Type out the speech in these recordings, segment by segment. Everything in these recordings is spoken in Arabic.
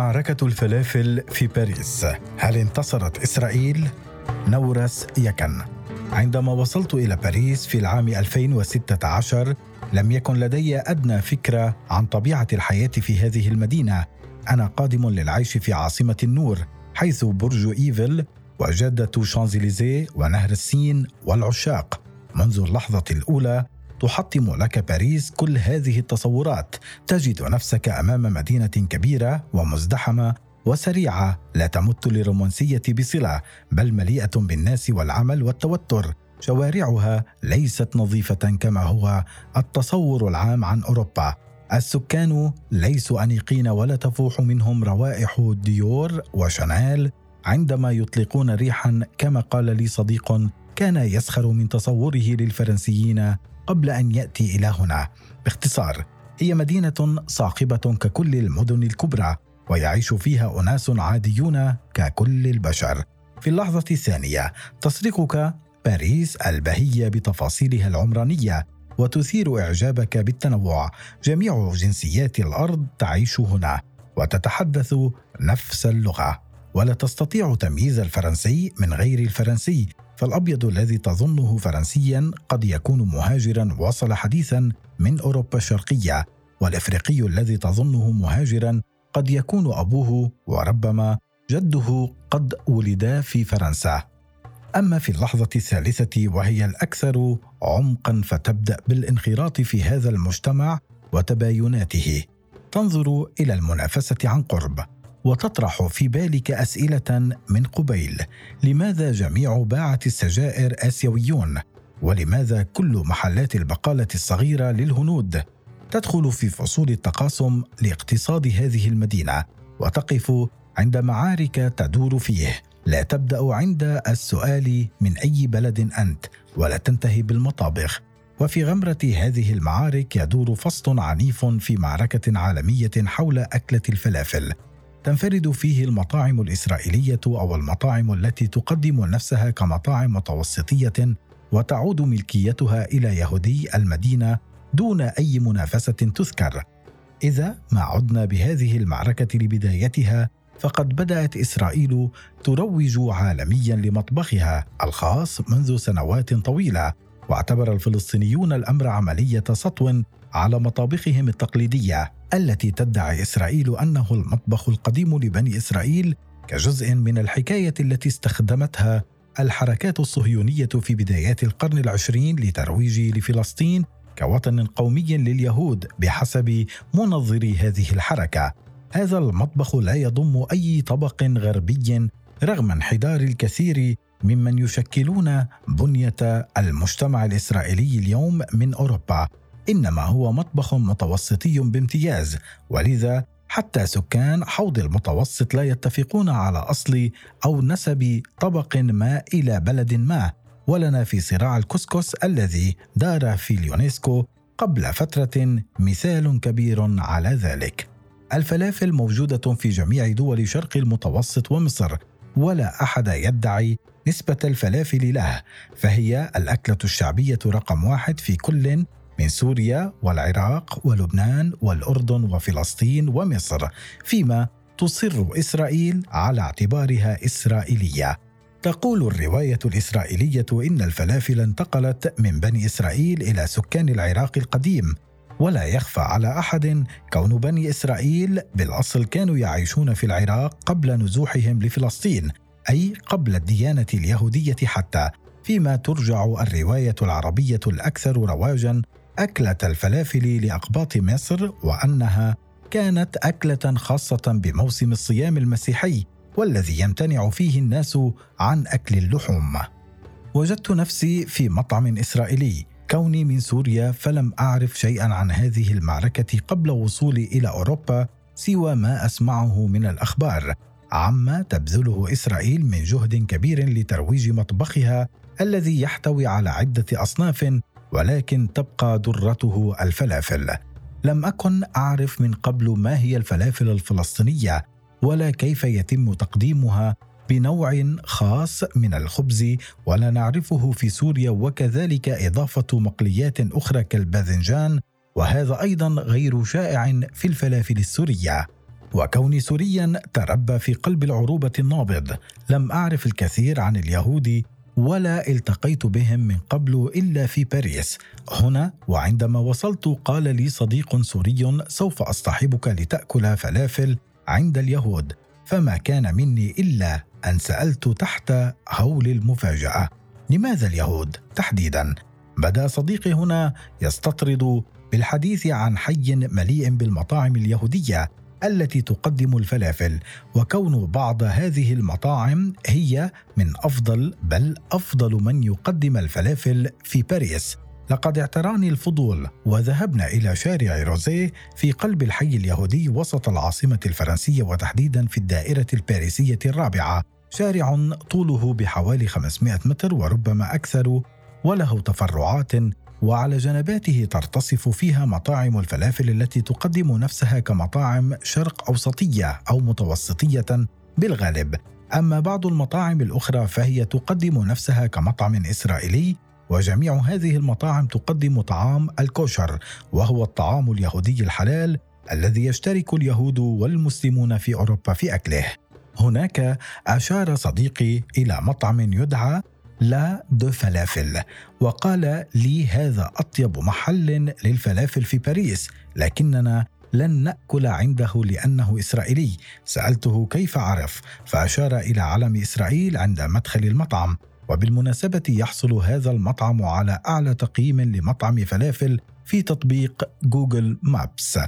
معركة الفلافل في باريس. هل انتصرت إسرائيل؟ نورس يكن. عندما وصلت إلى باريس في العام 2016 لم يكن لدي أدنى فكرة عن طبيعة الحياة في هذه المدينة. أنا قادم للعيش في عاصمة النور حيث برج إيفل وجادة شانزليزيه ونهر السين والعشاق. منذ اللحظة الأولى تحطم لك باريس كل هذه التصورات. تجد نفسك أمام مدينة كبيرة ومزدحمة وسريعة لا تمت للرومانسية بصلة بل مليئة بالناس والعمل والتوتر. شوارعها ليست نظيفة كما هو التصور العام عن أوروبا. السكان ليسوا أنيقين ولا تفوح منهم روائح ديور وشانيل عندما يطلقون ريحا كما قال لي صديق كان يسخر من تصوره للفرنسيين. قبل أن يأتي إلى هنا. باختصار هي مدينة صاخبة ككل المدن الكبرى ويعيش فيها أناس عاديون ككل البشر. في اللحظة الثانية تسرقك باريس البهية بتفاصيلها العمرانية وتثير إعجابك بالتنوع. جميع جنسيات الأرض تعيش هنا وتتحدث نفس اللغة. ولا تستطيع تمييز الفرنسي من غير الفرنسي. فالأبيض الذي تظنه فرنسيا قد يكون مهاجرا وصل حديثا من أوروبا الشرقية والإفريقي الذي تظنه مهاجرا قد يكون أبوه وربما جده قد ولدا في فرنسا. أما في اللحظة الثالثة وهي الأكثر عمقا فتبدأ بالانخراط في هذا المجتمع وتبايناته. تنظر إلى المنافسة عن قرب. وتطرح في بالك أسئلة من قبيل. لماذا جميع باعة السجائر آسيويون؟ ولماذا كل محلات البقالة الصغيرة للهنود؟ تدخل في فصول التقاسم لاقتصاد هذه المدينة وتقف عند معارك تدور فيه. لا تبدأ عند السؤال من أي بلد أنت ولا تنتهي بالمطابخ. وفي غمرة هذه المعارك يدور فصل عنيف في معركة عالمية حول أكلة الفلافل. تنفرد فيه المطاعم الإسرائيلية أو المطاعم التي تقدم نفسها كمطاعم متوسطية وتعود ملكيتها إلى يهودي المدينة دون أي منافسة تذكر. إذا ما عدنا بهذه المعركة لبدايتها فقد بدأت إسرائيل تروج عالميا لمطبخها الخاص منذ سنوات طويلة. واعتبر الفلسطينيون الأمر عملية سطو على مطابخهم التقليدية التي تدعي إسرائيل أنه المطبخ القديم لبني إسرائيل كجزء من الحكاية التي استخدمتها الحركات الصهيونية في بدايات القرن العشرين لترويج لفلسطين كوطن قومي لليهود بحسب منظري هذه الحركة. هذا المطبخ لا يضم أي طبق غربي رغم انحدار الكثير ممن يشكلون بنية المجتمع الإسرائيلي اليوم من أوروبا إنما هو مطبخ متوسطي بامتياز ولذا حتى سكان حوض المتوسط لا يتفقون على أصل أو نسب طبق ما إلى بلد ما ولنا في صراع الكسكس الذي دار في اليونسكو قبل فترة مثال كبير على ذلك. الفلافل موجودة في جميع دول شرق المتوسط ومصر ولا أحد يدعي نسبة الفلافل له فهي الأكلة الشعبية رقم واحد في كل من سوريا والعراق ولبنان والأردن وفلسطين ومصر فيما تصر إسرائيل على اعتبارها إسرائيلية. تقول الرواية الإسرائيلية إن الفلافل انتقلت من بني إسرائيل إلى سكان العراق القديم. ولا يخفى على أحد. كون بني إسرائيل بالأصل كانوا يعيشون في العراق قبل نزوحهم لفلسطين أي قبل الديانة اليهودية حتى. فيما ترجع الرواية العربية الأكثر رواجا أكلة الفلافل لأقباط مصر وأنها كانت أكلة خاصة بموسم الصيام المسيحي والذي يمتنع فيه الناس عن أكل اللحوم. وجدت نفسي في مطعم إسرائيلي. كوني من سوريا فلم أعرف شيئا عن هذه المعركة قبل وصولي إلى أوروبا سوى ما أسمعه من الأخبار. عما تبذله إسرائيل من جهد كبير لترويج مطبخها الذي يحتوي على عدة أصناف ولكن تبقى درته الفلافل. لم أكن أعرف من قبل ما هي الفلافل الفلسطينية ولا كيف يتم تقديمها بنوع خاص من الخبز ولا نعرفه في سوريا وكذلك إضافة مقليات أخرى كالباذنجان وهذا أيضا غير شائع في الفلافل السورية. وكوني سوريا تربى في قلب العروبة النابض لم أعرف الكثير عن اليهود ولا التقيت بهم من قبل إلا في باريس. هنا وعندما وصلت قال لي صديق سوري سوف أصطحبك لتأكل فلافل عند اليهود. فما كان مني إلا أن سألت تحت هول المفاجأة لماذا اليهود؟ تحديدا. بدا صديقي هنا يستطرد بالحديث عن حي مليء بالمطاعم اليهودية التي تقدم الفلافل وكون بعض هذه المطاعم هي من أفضل بل أفضل من يقدم الفلافل في باريس. لقد اعتراني الفضول وذهبنا إلى شارع روزيه في قلب الحي اليهودي وسط العاصمة الفرنسية وتحديدا في الدائرة الباريسية الرابعة شارع طوله بحوالي 500 متر وربما أكثر وله تفرعات وعلى جنباته ترتصف فيها مطاعم الفلافل التي تقدم نفسها كمطاعم شرق أوسطية أو متوسطية بالغالب. أما بعض المطاعم الأخرى فهي تقدم نفسها كمطعم إسرائيلي وجميع هذه المطاعم تقدم طعام الكوشر وهو الطعام اليهودي الحلال الذي يشترك اليهود والمسلمون في أوروبا في أكله. هناك أشار صديقي إلى مطعم يدعى L'As du Fallafel وقال لي هذا أطيب محل للفلافل في باريس لكننا لن نأكل عنده لأنه إسرائيلي. سألته كيف عرف فأشار إلى علم إسرائيل عند مدخل المطعم. وبالمناسبة يحصل هذا المطعم على أعلى تقييم لمطعم فلافل في تطبيق Google Maps.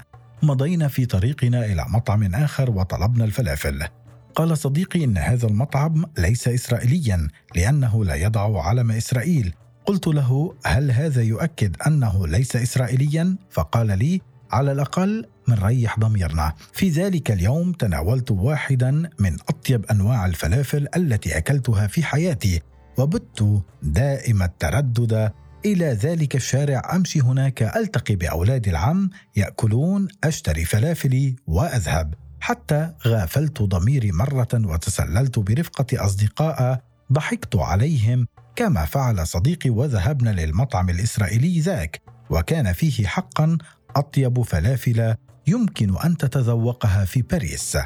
مضينا في طريقنا إلى مطعم آخر وطلبنا الفلافل. قال صديقي إن هذا المطعم ليس اسرائيليا لأنه لا يضع علم إسرائيل. قلت له هل هذا يؤكد أنه ليس اسرائيليا؟ فقال لي على الأقل من ريح ضميرنا. في ذلك اليوم تناولت واحدا من أطيب أنواع الفلافل التي أكلتها في حياتي. وبت دائم التردد إلى ذلك الشارع أمشي هناك ألتقي بأولاد العم يأكلون أشتري فلافلي وأذهب. حتى غافلت ضميري مرة وتسللت برفقة أصدقاء ضحكت عليهم كما فعل صديقي وذهبنا للمطعم الإسرائيلي ذاك. وكان فيه حقا أطيب فلافل يمكن أن تتذوقها في باريس.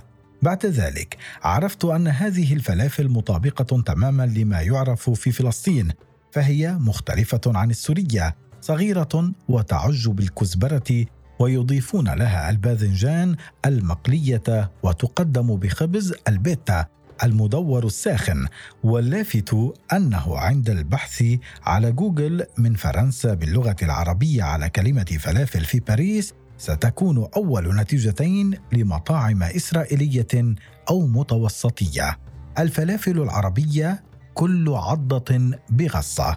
بعد ذلك عرفت أن هذه الفلافل مطابقة تماما لما يعرف في فلسطين فهي مختلفة عن السورية صغيرة وتعج بالكزبرة ويضيفون لها الباذنجان المقلية وتقدم بخبز البيتا المدور الساخن. واللافت أنه عند البحث على جوجل من فرنسا باللغة العربية على كلمة فلافل في باريس ستكون أول نتيجتين لمطاعم إسرائيلية أو متوسطية. الفلافل العربية كل عضة بغصة.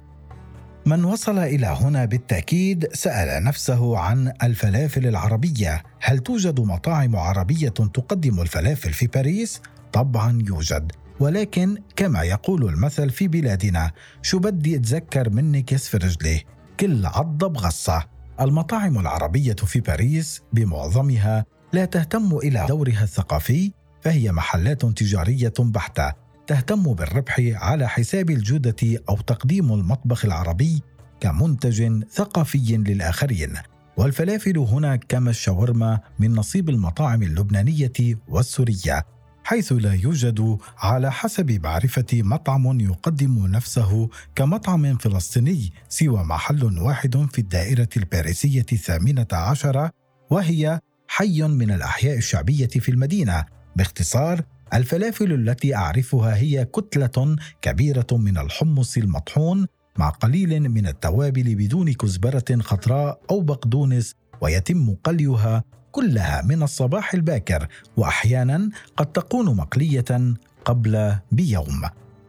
من وصل إلى هنا بالتأكيد سأل نفسه عن الفلافل العربية. هل توجد مطاعم عربية تقدم الفلافل في باريس؟ طبعا يوجد. ولكن كما يقول المثل في بلادنا شو بدي اتذكر منك يسفر رجلي. كل عضة بغصة. المطاعم العربية في باريس بمعظمها لا تهتم إلى دورها الثقافي فهي محلات تجارية بحتة تهتم بالربح على حساب الجودة أو تقديم المطبخ العربي كمنتج ثقافي للآخرين. والفلافل هنا كما الشاورما من نصيب المطاعم اللبنانية والسورية. حيث لا يوجد على حسب معرفة مطعم يقدم نفسه كمطعم فلسطيني سوى محل واحد في الدائرة الباريسية الثامنة عشرة وهي حي من الأحياء الشعبية في المدينة باختصار الفلافل التي أعرفها هي كتلة كبيرة من الحمص المطحون مع قليل من التوابل بدون كزبرة خضراء أو بقدونس ويتم قليها كلها من الصباح الباكر وأحيانا قد تكون مقلية قبل بيوم.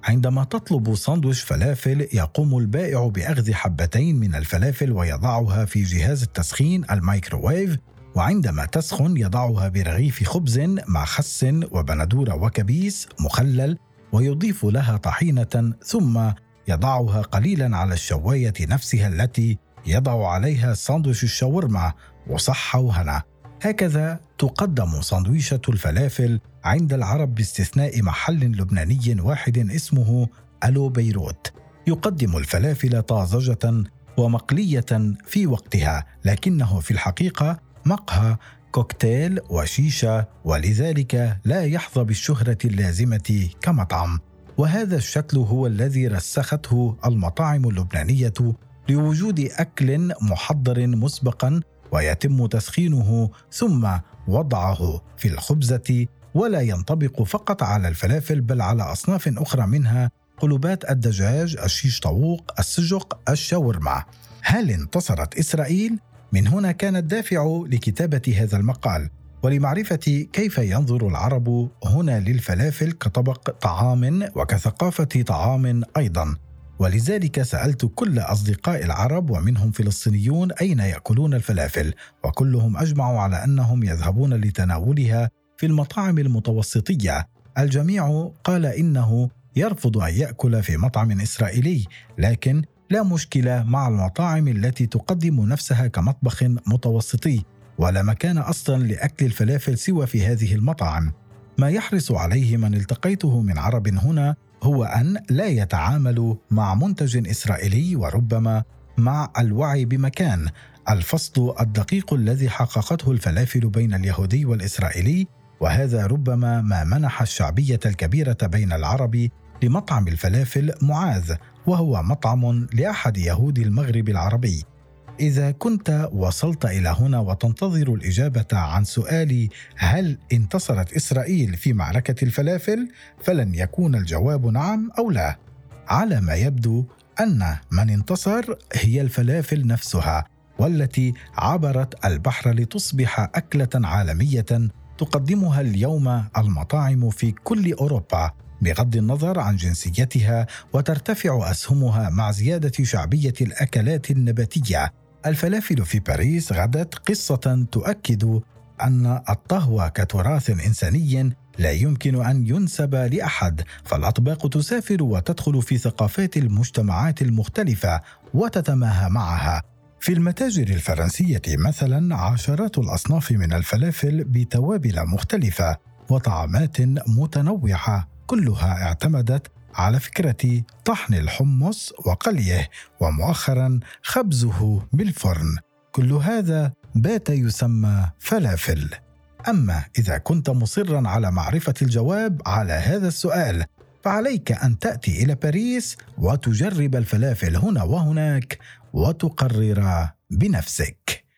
عندما تطلب ساندويش فلافل يقوم البائع بأخذ حبتين من الفلافل ويضعها في جهاز التسخين الميكروويف وعندما تسخن يضعها برغيف خبز مع خس وبندورة وكبيس مخلل ويضيف لها طحينة ثم يضعها قليلا على الشواية نفسها التي يضع عليها ساندويش الشاورما وصحه وهنا هكذا تقدم سندويشة الفلافل عند العرب باستثناء محل لبناني واحد اسمه ألو بيروت. يقدم الفلافل طازجة ومقلية في وقتها لكنه في الحقيقة مقهى كوكتيل وشيشة ولذلك لا يحظى بالشهرة اللازمة كمطعم. وهذا الشكل هو الذي رسخته المطاعم اللبنانية لوجود أكل محضر مسبقا ويتم تسخينه ثم وضعه في الخبزة ولا ينطبق فقط على الفلافل بل على أصناف أخرى منها قلوبات الدجاج، الشيش طاووق، السجق، الشاورما. هل انتصرت إسرائيل؟ من هنا كان الدافع لكتابة هذا المقال ولمعرفة كيف ينظر العرب هنا للفلافل كطبق طعام وكثقافة طعام أيضا ولذلك سألت كل أصدقاء العرب ومنهم فلسطينيون أين يأكلون الفلافل وكلهم أجمعوا على أنهم يذهبون لتناولها في المطاعم المتوسطية. الجميع قال إنه يرفض أن يأكل في مطعم إسرائيلي لكن لا مشكلة مع المطاعم التي تقدم نفسها كمطبخ متوسطي ولا مكان أصلا لأكل الفلافل سوى في هذه المطاعم. ما يحرص عليه من التقيته من عرب هنا هو أن لا يتعاملوا مع منتج إسرائيلي وربما مع الوعي بمكان. الفصل الدقيق الذي حققته الفلافل بين اليهودي والإسرائيلي وهذا ربما ما منح الشعبية الكبيرة بين العرب لمطعم الفلافل معاذ وهو مطعم لأحد يهود المغرب العربي. إذا كنت وصلت إلى هنا وتنتظر الإجابة عن سؤالي هل انتصرت إسرائيل في معركة الفلافل؟ فلن يكون الجواب نعم أو لا. على ما يبدو أن من انتصر هي الفلافل نفسها والتي عبرت البحر لتصبح أكلة عالمية تقدمها اليوم المطاعم في كل أوروبا بغض النظر عن جنسيتها وترتفع أسهمها مع زيادة شعبية الأكلات النباتية. الفلافل في باريس غدت قصة تؤكد أن الطهو كتراث إنساني لا يمكن أن ينسب لأحد فالأطباق تسافر وتدخل في ثقافات المجتمعات المختلفة وتتماهى معها. في المتاجر الفرنسية مثلا عشرات الأصناف من الفلافل بتوابل مختلفة وطعامات متنوعة كلها اعتمدت على فكرة طحن الحمص وقليه ومؤخرا خبزه بالفرن. كل هذا بات يسمى فلافل. أما إذا كنت مصرا على معرفة الجواب على هذا السؤال فعليك أن تأتي إلى باريس وتجرب الفلافل هنا وهناك وتقرر بنفسك.